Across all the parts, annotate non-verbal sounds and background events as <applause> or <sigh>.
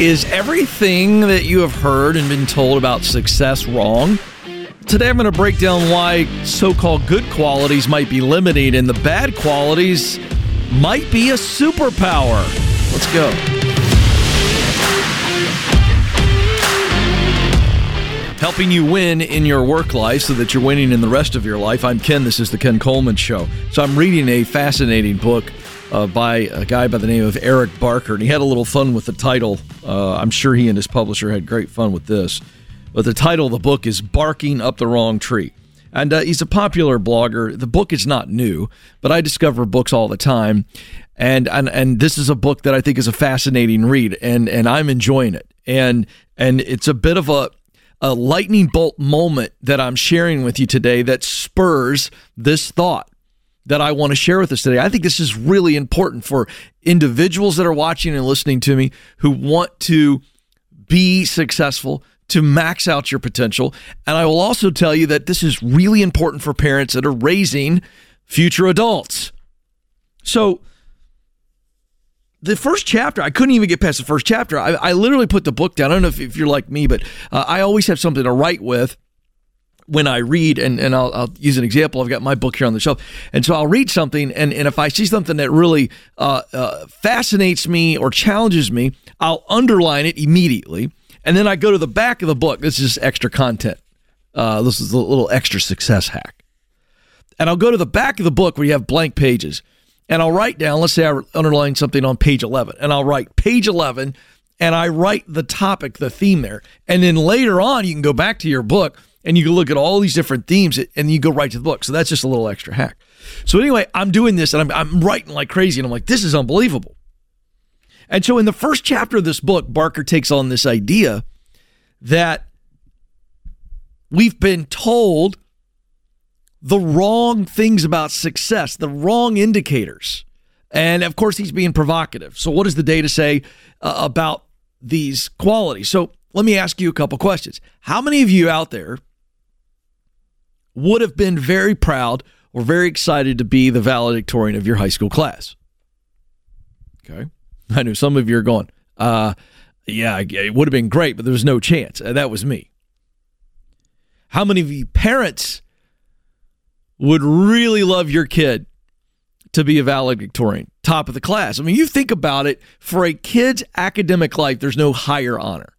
Is everything that you have heard and been told about success wrong? Today I'm going to break down why so called good qualities might be limiting and the bad qualities might be a superpower. Let's go. Helping you win in your work life so that you're winning in the rest of your life. I'm Ken. This is the Ken Coleman Show. So I'm reading a fascinating book uh, by a guy by the name of Eric Barker, and he had a little fun with the title. Uh, I'm sure he and his publisher had great fun with this. But the title of the book is Barking Up the Wrong Tree. And uh, he's a popular blogger. The book is not new, but I discover books all the time. And, and and this is a book that I think is a fascinating read, and and I'm enjoying it. And and it's a bit of a a lightning bolt moment that I'm sharing with you today that spurs this thought that I want to share with us today. I think this is really important for individuals that are watching and listening to me who want to be successful, to max out your potential. And I will also tell you that this is really important for parents that are raising future adults. So, the first chapter, I couldn't even get past the first chapter. I, I literally put the book down. I don't know if, if you're like me, but uh, I always have something to write with when I read, and, and I'll, I'll, use an example. I've got my book here on the shelf. And so I'll read something, and, and if I see something that really uh, uh, fascinates me or challenges me, I'll underline it immediately. And then I go to the back of the book. This is just extra content. Uh, this is a little extra success hack. And I'll go to the back of the book where you have blank pages. And I'll write down, let's say I underline something on page 11, and I'll write page 11, and I write the topic, the theme there. And then later on, you can go back to your book and you can look at all these different themes and you go right to the book. So that's just a little extra hack. So anyway, I'm doing this and I'm, I'm writing like crazy and I'm like, this is unbelievable. And so in the first chapter of this book, Barker takes on this idea that we've been told the wrong things about success, the wrong indicators. And of course, he's being provocative. So, what does the data say uh, about these qualities? So, let me ask you a couple questions. How many of you out there would have been very proud or very excited to be the valedictorian of your high school class. Okay. <laughs> I know some of you are going, uh, yeah, it would have been great, but there was no chance. Uh, that was me. How many of you parents would really love your kid to be a valedictorian, top of the class? I mean, you think about it, for a kid's academic life, there's no higher honor.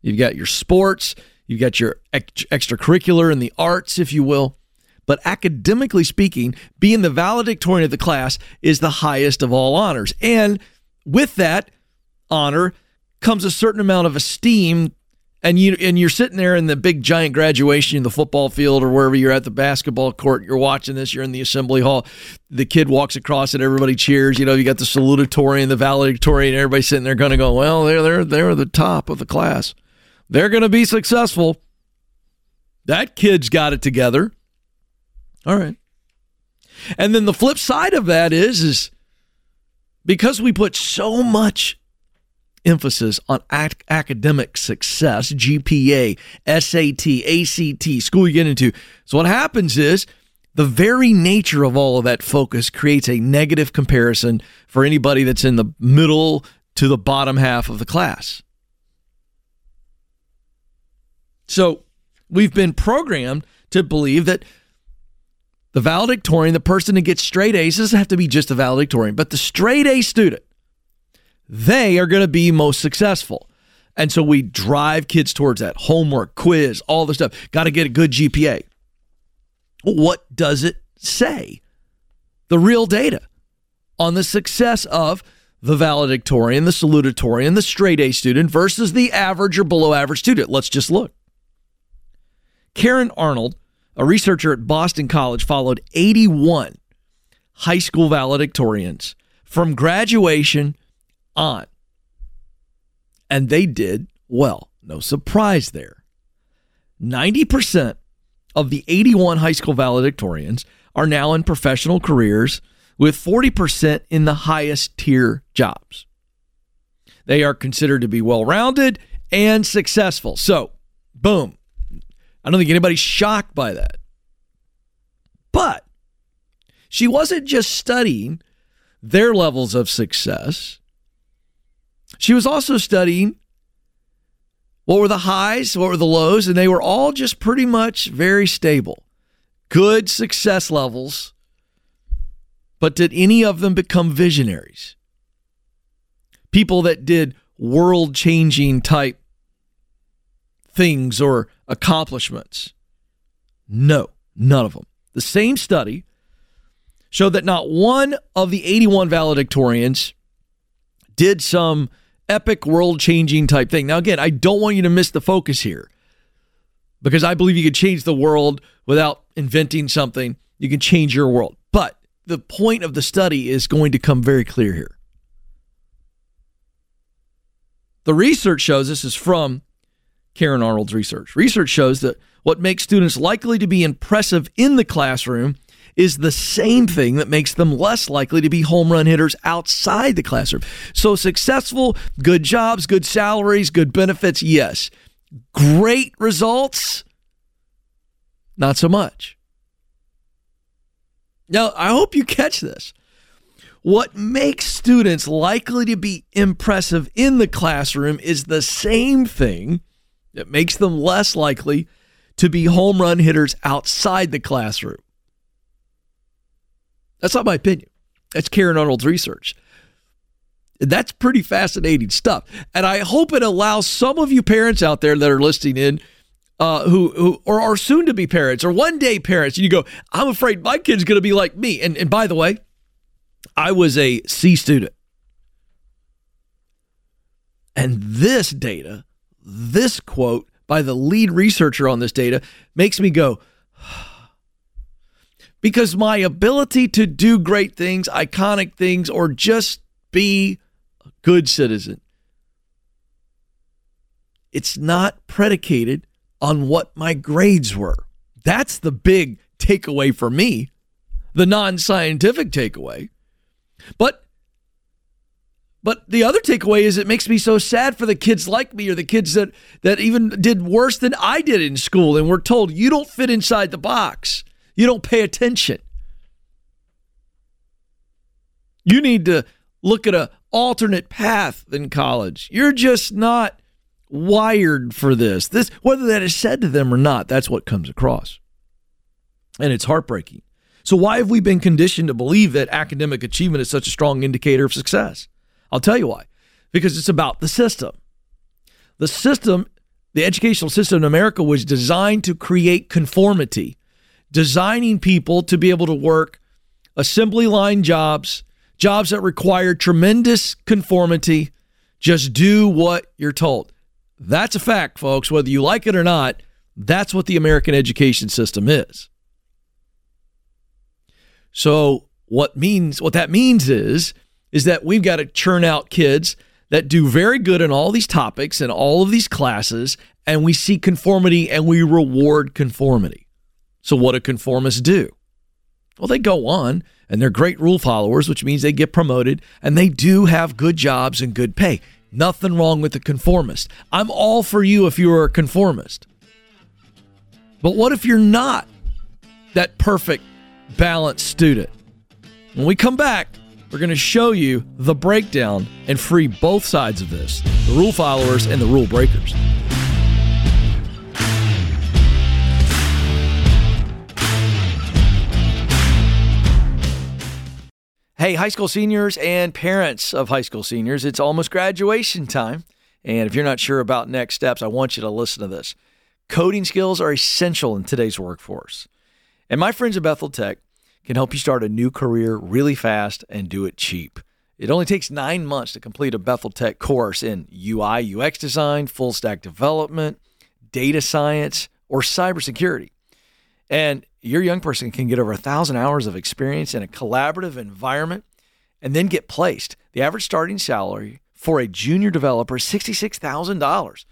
You've got your sports, You've got your extracurricular and the arts, if you will. But academically speaking, being the valedictorian of the class is the highest of all honors. And with that honor comes a certain amount of esteem. And you and you're sitting there in the big giant graduation in the football field or wherever you're at the basketball court. You're watching this. You're in the assembly hall. The kid walks across and everybody cheers. You know, you got the salutatorian, the valedictorian. Everybody sitting there, going to go, well, they're they're they're the top of the class. They're going to be successful. That kid's got it together. All right. And then the flip side of that is is because we put so much emphasis on ac- academic success, GPA, SAT, ACT, school you get into. So what happens is the very nature of all of that focus creates a negative comparison for anybody that's in the middle to the bottom half of the class. So we've been programmed to believe that the valedictorian, the person that gets straight A's, doesn't have to be just a valedictorian, but the straight A student, they are going to be most successful. And so we drive kids towards that homework, quiz, all the stuff. Got to get a good GPA. What does it say? The real data on the success of the valedictorian, the salutatorian, the straight A student versus the average or below average student. Let's just look. Karen Arnold, a researcher at Boston College, followed 81 high school valedictorians from graduation on. And they did well. No surprise there. 90% of the 81 high school valedictorians are now in professional careers, with 40% in the highest tier jobs. They are considered to be well rounded and successful. So, boom, I don't think anybody's shocked by that. But she wasn't just studying their levels of success, she was also studying What were the highs? What were the lows? And they were all just pretty much very stable. Good success levels. But did any of them become visionaries? People that did world changing type things or accomplishments? No, none of them. The same study showed that not one of the 81 valedictorians did some epic world changing type thing. Now, again, I don't want you to miss the focus here because I believe you could change the world without inventing something. You can change your world. But the point of the study is going to come very clear here. The research shows this is from Karen Arnold's research. Research shows that what makes students likely to be impressive in the classroom is the same thing that makes them less likely to be home run hitters outside the classroom. So, successful, good jobs, good salaries, good benefits, yes. Great results, not so much. Now, I hope you catch this. What makes students likely to be impressive in the classroom is the same thing that makes them less likely to be home run hitters outside the classroom. That's not my opinion. That's Karen Arnold's research. That's pretty fascinating stuff. And I hope it allows some of you parents out there that are listening in uh, who, who or are soon to be parents or one day parents, and you go, I'm afraid my kid's going to be like me. And, and by the way, I was a C student. And this data, this quote by the lead researcher on this data makes me go, <sighs> because my ability to do great things, iconic things, or just be a good citizen, it's not predicated on what my grades were. That's the big takeaway for me, the non scientific takeaway. But but the other takeaway is it makes me so sad for the kids like me or the kids that that even did worse than I did in school and we're told you don't fit inside the box. You don't pay attention. You need to look at a alternate path than college. You're just not wired for this. This whether that is said to them or not, that's what comes across. And it's heartbreaking. So, why have we been conditioned to believe that academic achievement is such a strong indicator of success? I'll tell you why. Because it's about the system. The system, the educational system in America was designed to create conformity, designing people to be able to work assembly line jobs, jobs that require tremendous conformity. Just do what you're told. That's a fact, folks. Whether you like it or not, that's what the American education system is. So what means what that means is is that we've got to churn out kids that do very good in all these topics and all of these classes and we see conformity and we reward conformity. So what do conformists do? Well, they go on and they're great rule followers, which means they get promoted and they do have good jobs and good pay. Nothing wrong with the conformist. I'm all for you if you're a conformist. But what if you're not that perfect balanced student. When we come back, we're going to show you the breakdown and free both sides of this the rule followers and the rule breakers. Hey, high school seniors and parents of high school seniors, it's almost graduation time. And if you're not sure about next steps, I want you to listen to this. Coding skills are essential in today's workforce. And my friends at Bethel Tech can help you start a new career really fast and do it cheap. It only takes nine months to complete a Bethel Tech course in UI, UX design, full stack development, data science, or cybersecurity. And your young person can get over a thousand hours of experience in a collaborative environment and then get placed. The average starting salary for a junior developer is $66,000.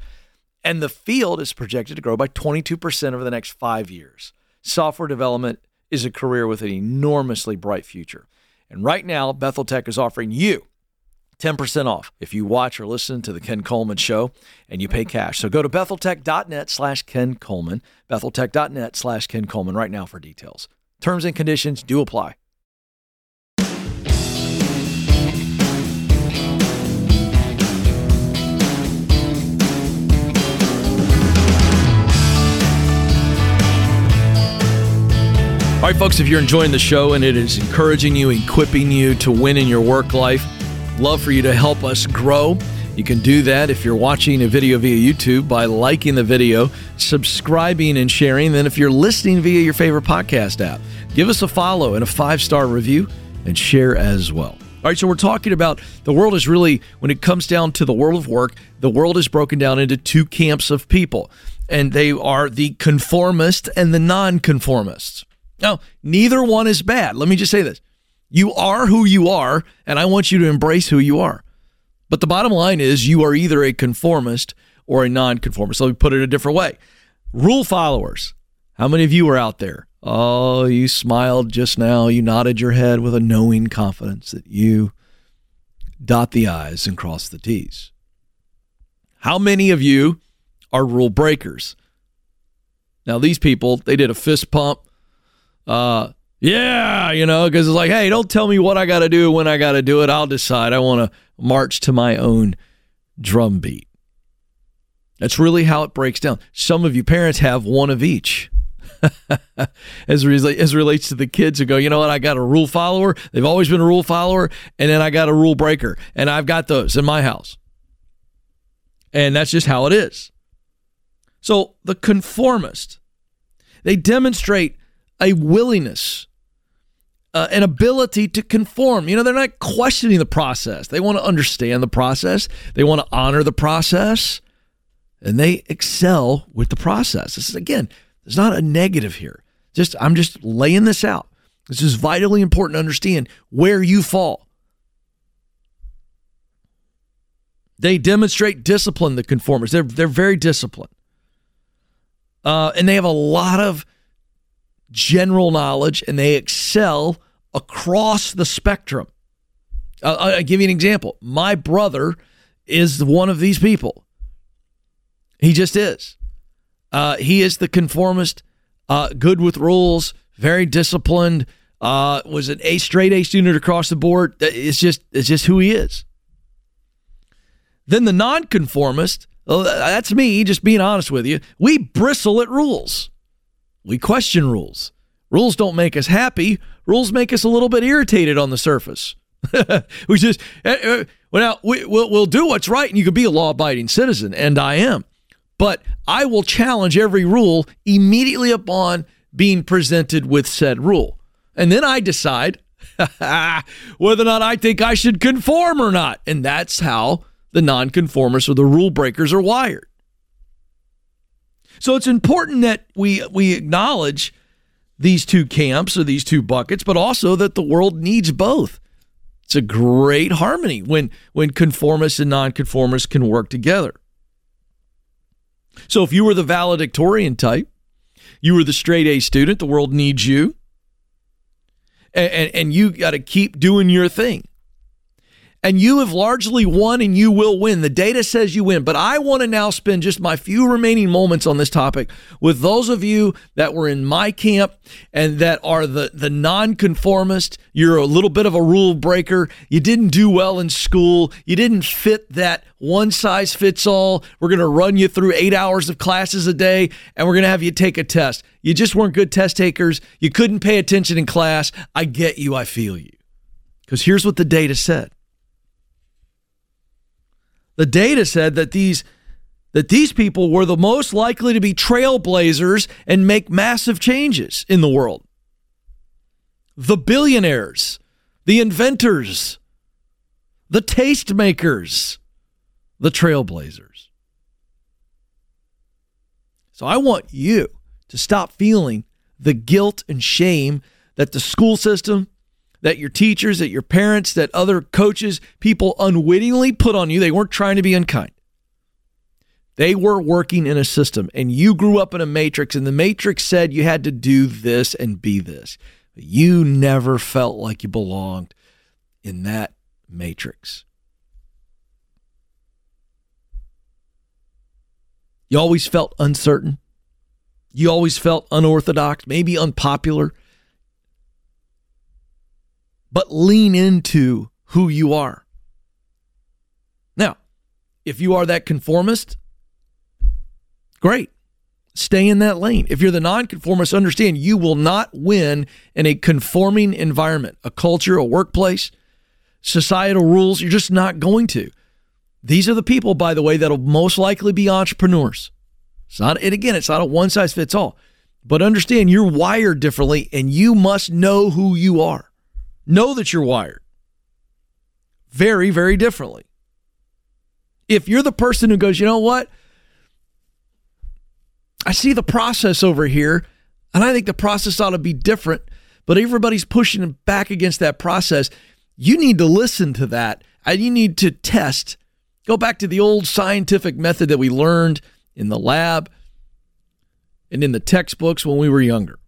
And the field is projected to grow by 22% over the next five years software development is a career with an enormously bright future. And right now, Bethel Tech is offering you 10% off if you watch or listen to the Ken Coleman Show and you pay cash. So go to betheltech.net slash Ken Coleman, betheltech.net slash Ken Coleman right now for details. Terms and conditions do apply. Folks, if you're enjoying the show and it is encouraging you, equipping you to win in your work life, love for you to help us grow. You can do that if you're watching a video via YouTube by liking the video, subscribing, and sharing. Then, if you're listening via your favorite podcast app, give us a follow and a five star review and share as well. All right, so we're talking about the world is really, when it comes down to the world of work, the world is broken down into two camps of people, and they are the conformist and the nonconformists. Now, neither one is bad. Let me just say this you are who you are, and I want you to embrace who you are. But the bottom line is you are either a conformist or a nonconformist. Let me put it a different way. Rule followers. How many of you are out there? Oh, you smiled just now. You nodded your head with a knowing confidence that you dot the I's and cross the T's. How many of you are rule breakers? Now, these people, they did a fist pump. Uh, yeah, you know, because it's like, hey, don't tell me what I got to do when I got to do it. I'll decide. I want to march to my own drum beat. That's really how it breaks down. Some of you parents have one of each. <laughs> as, as relates to the kids who go, you know what, I got a rule follower. They've always been a rule follower. And then I got a rule breaker. And I've got those in my house. And that's just how it is. So the conformist, they demonstrate a willingness, uh, an ability to conform. You know, they're not questioning the process. They want to understand the process, they want to honor the process, and they excel with the process. This is, again, there's not a negative here. Just I'm just laying this out. This is vitally important to understand where you fall. They demonstrate discipline, the conformers. They're, they're very disciplined. Uh, and they have a lot of general knowledge and they excel across the spectrum. I'll give you an example. My brother is one of these people. He just is. Uh, he is the conformist, uh, good with rules, very disciplined. Uh, was an A straight A student across the board. It's just it's just who he is. Then the nonconformist, well, that's me, just being honest with you. We bristle at rules. We question rules. Rules don't make us happy. Rules make us a little bit irritated on the surface. <laughs> we just, uh, well, now we, will we'll do what's right, and you can be a law abiding citizen, and I am. But I will challenge every rule immediately upon being presented with said rule. And then I decide <laughs> whether or not I think I should conform or not. And that's how the nonconformists or the rule breakers are wired. So it's important that we we acknowledge these two camps or these two buckets, but also that the world needs both. It's a great harmony when when conformists and nonconformists can work together. So if you were the valedictorian type, you were the straight A student, the world needs you. And, and, and you got to keep doing your thing and you have largely won and you will win. The data says you win. But I want to now spend just my few remaining moments on this topic with those of you that were in my camp and that are the, the nonconformist. You're a little bit of a rule breaker. You didn't do well in school. You didn't fit that one size fits all. We're going to run you through eight hours of classes a day and we're going to have you take a test. You just weren't good test takers. You couldn't pay attention in class. I get you. I feel you. Because here's what the data said the data said that these that these people were the most likely to be trailblazers and make massive changes in the world. The billionaires, the inventors, the tastemakers, the trailblazers. So I want you to stop feeling the guilt and shame that the school system, that your teachers, that your parents, that other coaches, people unwittingly put on you. They weren't trying to be unkind. They were working in a system, and you grew up in a matrix, and the matrix said you had to do this and be this. You never felt like you belonged in that matrix. You always felt uncertain. You always felt unorthodox, maybe unpopular but lean into who you are. Now, if you are that conformist, great. stay in that lane. If you're the nonconformist, understand you will not win in a conforming environment, a culture, a workplace, societal rules. You're just not going to. These are the people, by the way, that'll most likely be entrepreneurs. It's not, and again, it's not a one size fits all, but understand you're wired differently and you must know who you are. Know that you're wired very, very differently. If you're the person who goes, you know what? I see the process over here, and I think the process ought to be different, but everybody's pushing back against that process. You need to listen to that and you need to test. Go back to the old scientific method that we learned in the lab and in the textbooks when we were younger.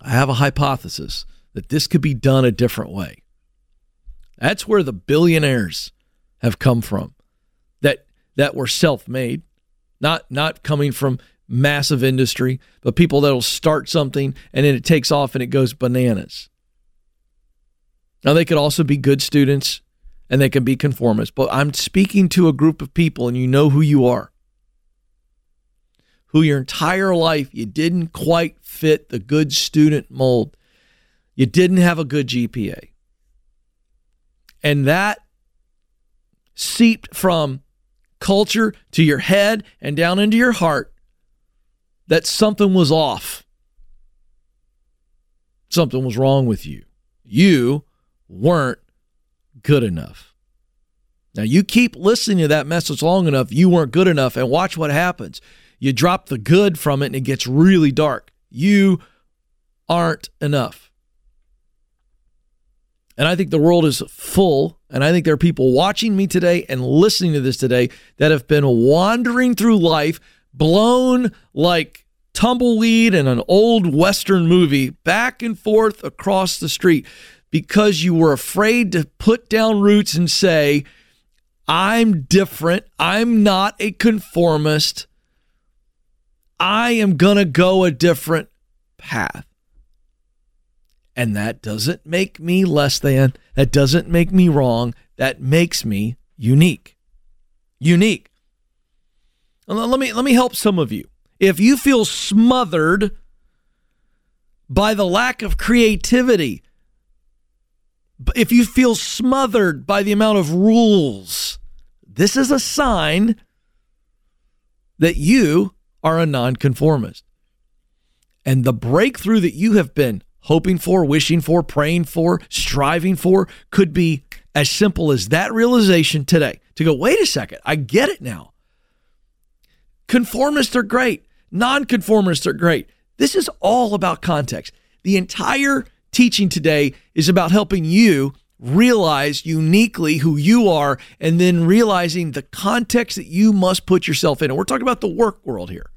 I have a hypothesis that this could be done a different way. That's where the billionaires have come from. That that were self-made, not not coming from massive industry, but people that'll start something and then it takes off and it goes bananas. Now they could also be good students and they can be conformists, but I'm speaking to a group of people and you know who you are. Who your entire life you didn't quite fit the good student mold. You didn't have a good GPA. And that seeped from culture to your head and down into your heart that something was off. Something was wrong with you. You weren't good enough. Now, you keep listening to that message long enough, you weren't good enough, and watch what happens. You drop the good from it and it gets really dark. You aren't enough. And I think the world is full. And I think there are people watching me today and listening to this today that have been wandering through life, blown like tumbleweed in an old Western movie, back and forth across the street because you were afraid to put down roots and say, I'm different. I'm not a conformist. I am going to go a different path. And that doesn't make me less than. That doesn't make me wrong. That makes me unique. Unique. Let me let me help some of you. If you feel smothered by the lack of creativity, if you feel smothered by the amount of rules, this is a sign that you are a nonconformist. And the breakthrough that you have been hoping for, wishing for, praying for, striving for could be as simple as that realization today to go, wait a second, I get it now. Conformists are great, nonconformists are great. This is all about context. The entire teaching today is about helping you realize uniquely who you are and then realizing the context that you must put yourself in. And we're talking about the work world here.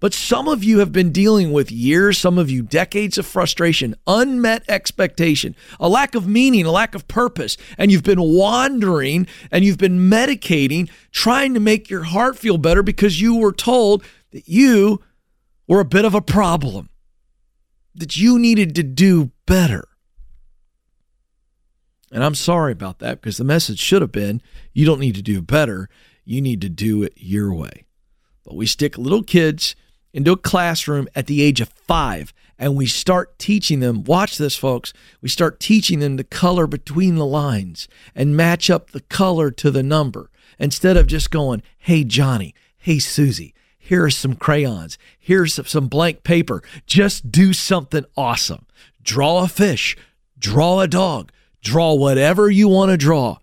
But some of you have been dealing with years, some of you decades of frustration, unmet expectation, a lack of meaning, a lack of purpose, and you've been wandering and you've been medicating, trying to make your heart feel better because you were told that you were a bit of a problem, that you needed to do better. And I'm sorry about that because the message should have been you don't need to do better, you need to do it your way. But we stick little kids into a classroom at the age of five and we start teaching them watch this folks we start teaching them to color between the lines and match up the color to the number instead of just going hey johnny. Hey susie. Here's some crayons. Here's some blank paper. Just do something awesome. Draw a fish. Draw a dog. Draw whatever you want to draw.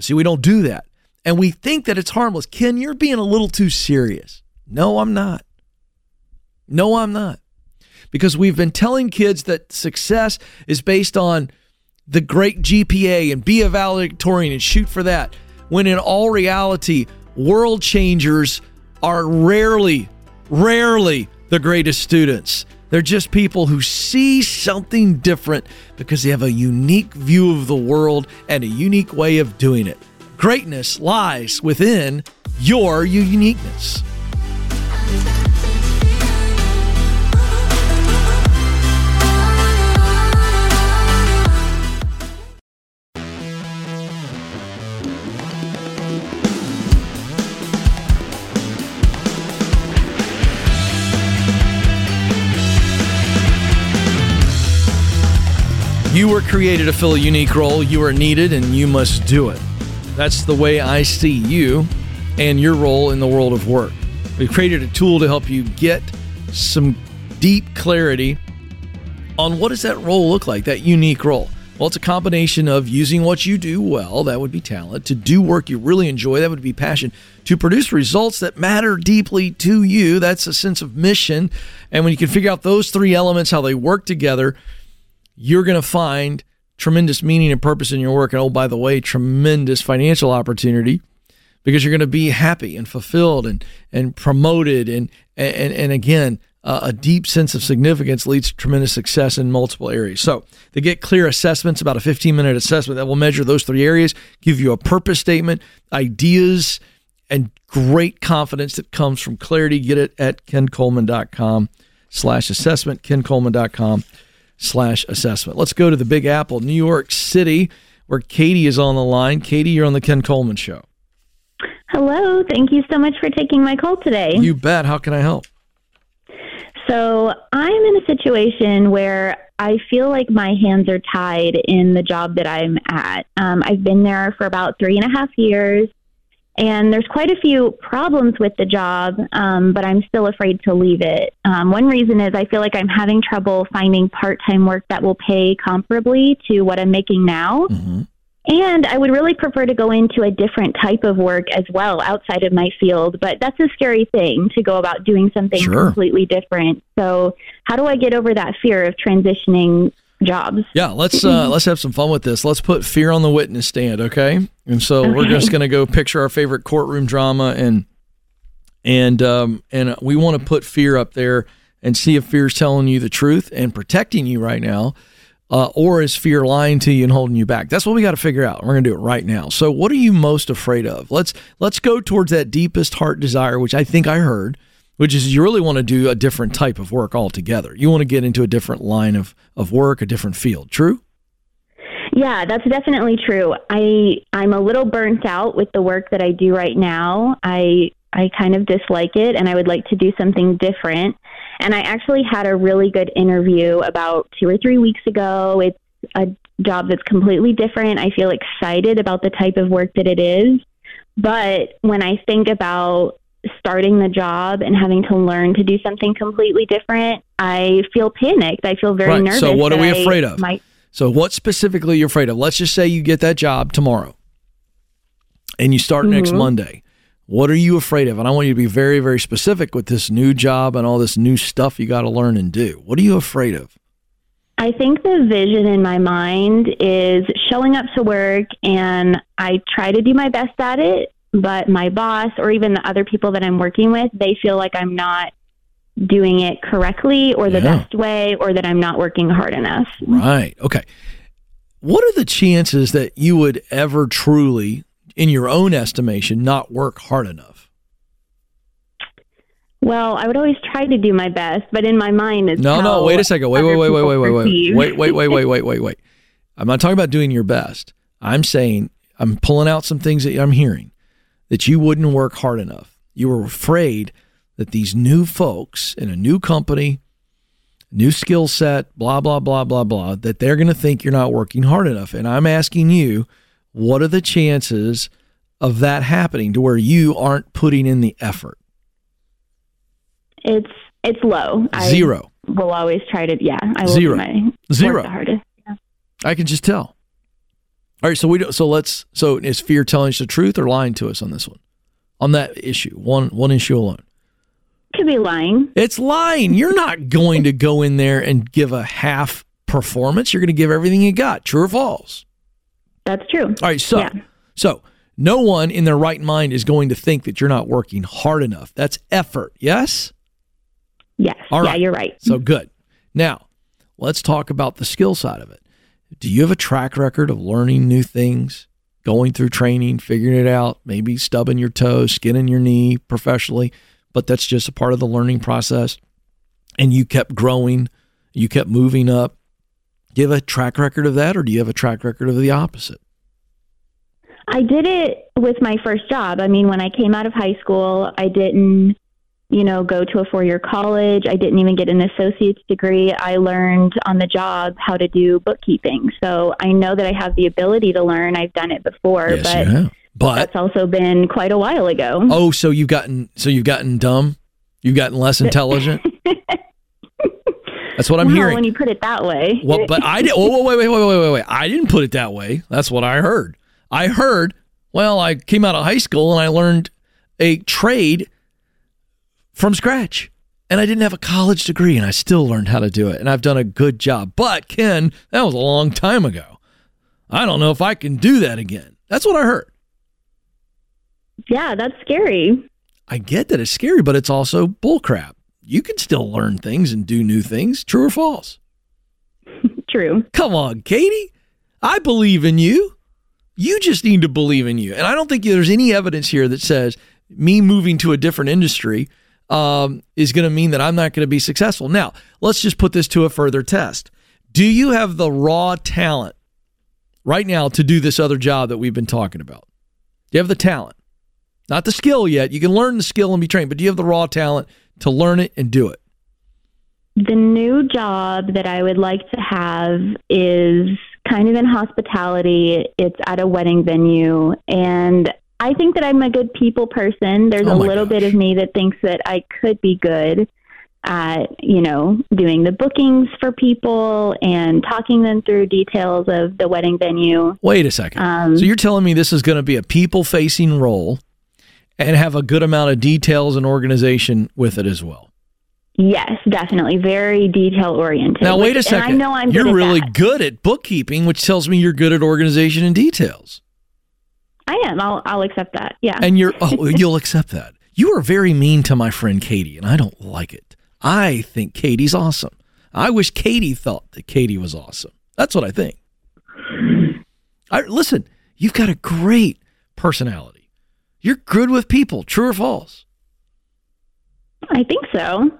See we don't do that. And we think that it's harmless. Ken you're being a little too serious. No i'm not no, I'm not. Because we've been telling kids that success is based on the great GPA and be a valedictorian and shoot for that. When in all reality, world changers are rarely, rarely the greatest students. They're just people who see something different because they have a unique view of the world and a unique way of doing it. Greatness lies within your uniqueness. You were created to fill a unique role. You are needed and you must do it. That's the way I see you and your role in the world of work. We've created a tool to help you get some deep clarity on what does that role look like, that unique role. Well, it's a combination of using what you do well, that would be talent, to do work you really enjoy, that would be passion, to produce results that matter deeply to you, that's a sense of mission. And when you can figure out those three elements, how they work together, you're going to find tremendous meaning and purpose in your work. And oh, by the way, tremendous financial opportunity because you're going to be happy and fulfilled and, and promoted. And, and, and again, uh, a deep sense of significance leads to tremendous success in multiple areas. So, to get clear assessments, about a 15 minute assessment that will measure those three areas, give you a purpose statement, ideas, and great confidence that comes from clarity. Get it at kencoleman.com slash assessment, kencoleman.com slash assessment. Let's go to the Big Apple, New York City, where Katie is on the line. Katie, you're on the Ken Coleman Show. Hello. Thank you so much for taking my call today. You bet. How can I help? So I'm in a situation where I feel like my hands are tied in the job that I'm at. Um, I've been there for about three and a half years. And there's quite a few problems with the job, um, but I'm still afraid to leave it. Um, one reason is I feel like I'm having trouble finding part time work that will pay comparably to what I'm making now. Mm-hmm. And I would really prefer to go into a different type of work as well outside of my field, but that's a scary thing to go about doing something sure. completely different. So, how do I get over that fear of transitioning jobs. Yeah, let's uh, <laughs> let's have some fun with this. Let's put fear on the witness stand, okay? And so okay. we're just going to go picture our favorite courtroom drama and and um, and we want to put fear up there and see if fear is telling you the truth and protecting you right now. Uh, or is fear lying to you and holding you back? That's what we got to figure out. We're going to do it right now. So, what are you most afraid of? Let's let's go towards that deepest heart desire, which I think I heard, which is you really want to do a different type of work altogether. You want to get into a different line of, of work, a different field. True? Yeah, that's definitely true. I I'm a little burnt out with the work that I do right now. I I kind of dislike it and I would like to do something different. And I actually had a really good interview about 2 or 3 weeks ago. It's a job that's completely different. I feel excited about the type of work that it is. But when I think about starting the job and having to learn to do something completely different, I feel panicked. I feel very right. nervous. So, what are we afraid of? Might... So, what specifically are you afraid of? Let's just say you get that job tomorrow and you start mm-hmm. next Monday. What are you afraid of? And I want you to be very, very specific with this new job and all this new stuff you got to learn and do. What are you afraid of? I think the vision in my mind is showing up to work and I try to do my best at it but my boss or even the other people that I'm working with, they feel like I'm not doing it correctly or the yeah. best way or that I'm not working hard enough. Right. Okay. What are the chances that you would ever truly, in your own estimation, not work hard enough? Well, I would always try to do my best, but in my mind, it's no, no. Wait a second. Wait, wait, wait, wait, wait, wait, wait, wait, wait, wait, wait, wait, wait, wait. I'm not talking about doing your best. I'm saying I'm pulling out some things that I'm hearing that you wouldn't work hard enough. You were afraid that these new folks in a new company, new skill set, blah, blah, blah, blah, blah, that they're going to think you're not working hard enough. And I'm asking you, what are the chances of that happening to where you aren't putting in the effort? It's it's low. Zero. I will always try to yeah. I will Zero. my Zero. the hardest. Yeah. I can just tell. All right, so we don't, so let's so is fear telling us the truth or lying to us on this one, on that issue, one one issue alone? Could be lying. It's lying. You're not going to go in there and give a half performance. You're going to give everything you got. True or false? That's true. All right, so yeah. so no one in their right mind is going to think that you're not working hard enough. That's effort. Yes. Yes. All right. Yeah, you're right. So good. Now, let's talk about the skill side of it. Do you have a track record of learning new things, going through training, figuring it out, maybe stubbing your toe, skinning your knee professionally, but that's just a part of the learning process? And you kept growing, you kept moving up. Do you have a track record of that, or do you have a track record of the opposite? I did it with my first job. I mean, when I came out of high school, I didn't you know, go to a four year college. I didn't even get an associate's degree. I learned on the job how to do bookkeeping. So I know that I have the ability to learn. I've done it before, Yes, but you have. But that's also been quite a while ago. oh, so you've gotten so you've gotten dumb, you've gotten less intelligent. <laughs> That's what I'm Wow, hearing. when you put it that way. Well, but I did. Oh, wait, wait, wait, wait, wait, wait. I didn't put it that way. That's what I heard. I heard. Well, I came out of high school and I learned a trade from scratch, and I didn't have a college degree, and I still learned how to do it, and I've done a good job. But Ken, that was a long time ago. I don't know if I can do that again. That's what I heard. yeah, that's scary. I get that it's scary, but it's also bullcrap. You can still learn things and do new things. True or false? <laughs> True. Come on, Katie. I believe in you. You just need to believe in you. And I don't think there's any evidence here that says me moving to a different industry um, is going to mean that I'm not going to be successful. Now, let's just put this to a further test. Do you have the raw talent right now to do this other job that we've been talking about? Do you have the talent? Not the skill yet. You can learn the skill and be trained, but do you have the raw talent to learn it and do it? The new job that I would like to have is kind of in hospitality. It's at a wedding venue. And I think that I'm a good people person. There's Oh a little bit of me that thinks that I could be good at, you know, doing the bookings for people and talking them through details of the wedding venue. Wait a second. Um, so you're telling me this is going to be a people facing role and have a good amount of details and organization with it as well. Yes, definitely. Very detail oriented. Now, wait a second. And I know I'm you're really that. good at bookkeeping, which tells me you're good at organization and details. I am. I'll, I'll accept that. Yeah. And you're, oh, <laughs> you'll accept that. You are very mean to my friend Katie, and I don't like it. I think Katie's awesome. I wish Katie thought that Katie was awesome. That's what I think. I, listen, you've got a great personality. You're good with people, true or false? I think so.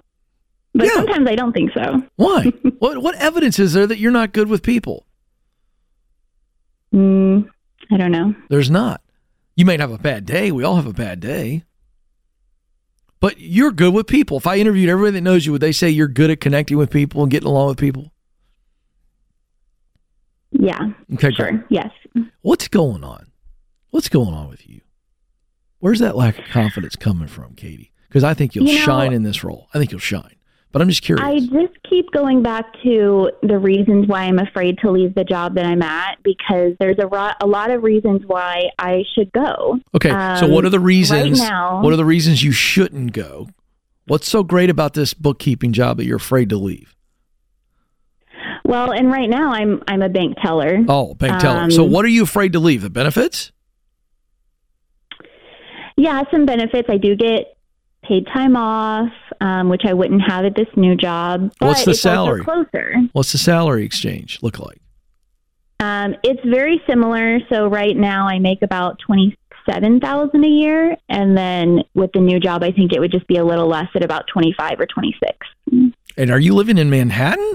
But Yeah. sometimes I don't think so. <laughs> Why? what what evidence is there that you're not good with people? Mm, I don't know. There's not. You might have a bad day. We all have a bad day. But you're good with people. If I interviewed everybody that knows you, would they say you're good at connecting with people and getting along with people? Yeah. Okay, great. Sure. Yes. What's going on? What's going on with you? Where's that lack of confidence coming from, Katie? Because I think you'll You know- shine in this role. I think you'll shine. But I'm just curious. I just keep going back to the reasons why I'm afraid to leave the job that I'm at because there's a, ro- a lot of reasons why I should go. Okay, so Um, what are the reasons? Right now, what are the reasons you shouldn't go? What's so great about this bookkeeping job that you're afraid to leave? well, and right now I'm I'm a bank teller. Oh, bank teller. so Um, what are you afraid to leave? The benefits? Yeah, some benefits. I do get paid time off, um, which I wouldn't have at this new job. But What's the salary? closer. What's the salary exchange look like? Um, it's very similar. So right now I make about twenty seven thousand a year, and then with the new job, I think it would just be a little less at about twenty five or twenty six. And are you living in Manhattan?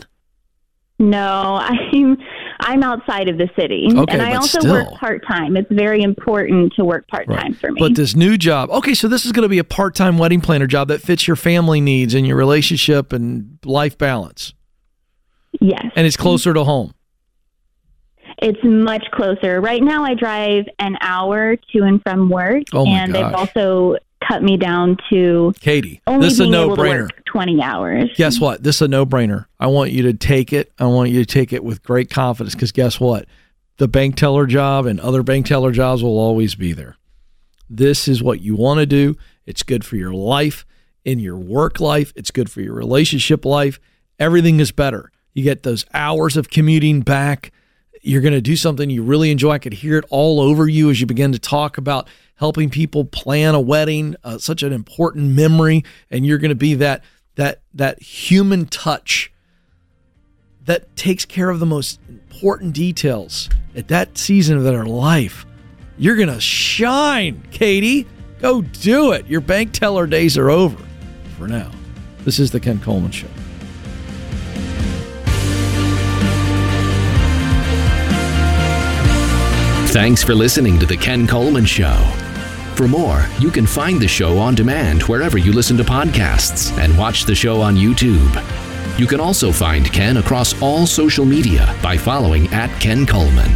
No, <laughs> I'm I'm outside of the city, Okay, and I also still. work part time. It's very important to work part time for me. But this new job, okay, so this is going to be a part time wedding planner job that fits your family needs and your relationship and life balance. yes, And it's closer to home. It's much closer. Right now, I drive an hour to and from work, Oh and they've also cut me down to Katie, only this is a no brainer. twenty hours. Guess what? This is a no brainer. I want you to take it. I want you to take it with great confidence because guess what? The bank teller job and other bank teller jobs will always be there. This is what you want to do. It's good for your life, in your work life, it's good for your relationship life. Everything is better. You get those hours of commuting back. You're going to do something you really enjoy. I could hear it all over you as you begin to talk about helping people plan a wedding, uh, such an important memory, and you're going to be that that that human touch that takes care of the most important details at that season of their life. You're going to shine, Katie. Go do it. Your bank teller days are over for now. This is the Ken Coleman Show. Thanks for listening to The Ken Coleman Show. For more, you can find the show on demand wherever you listen to podcasts and watch the show on YouTube. You can also find Ken across all social media by following at Ken Coleman.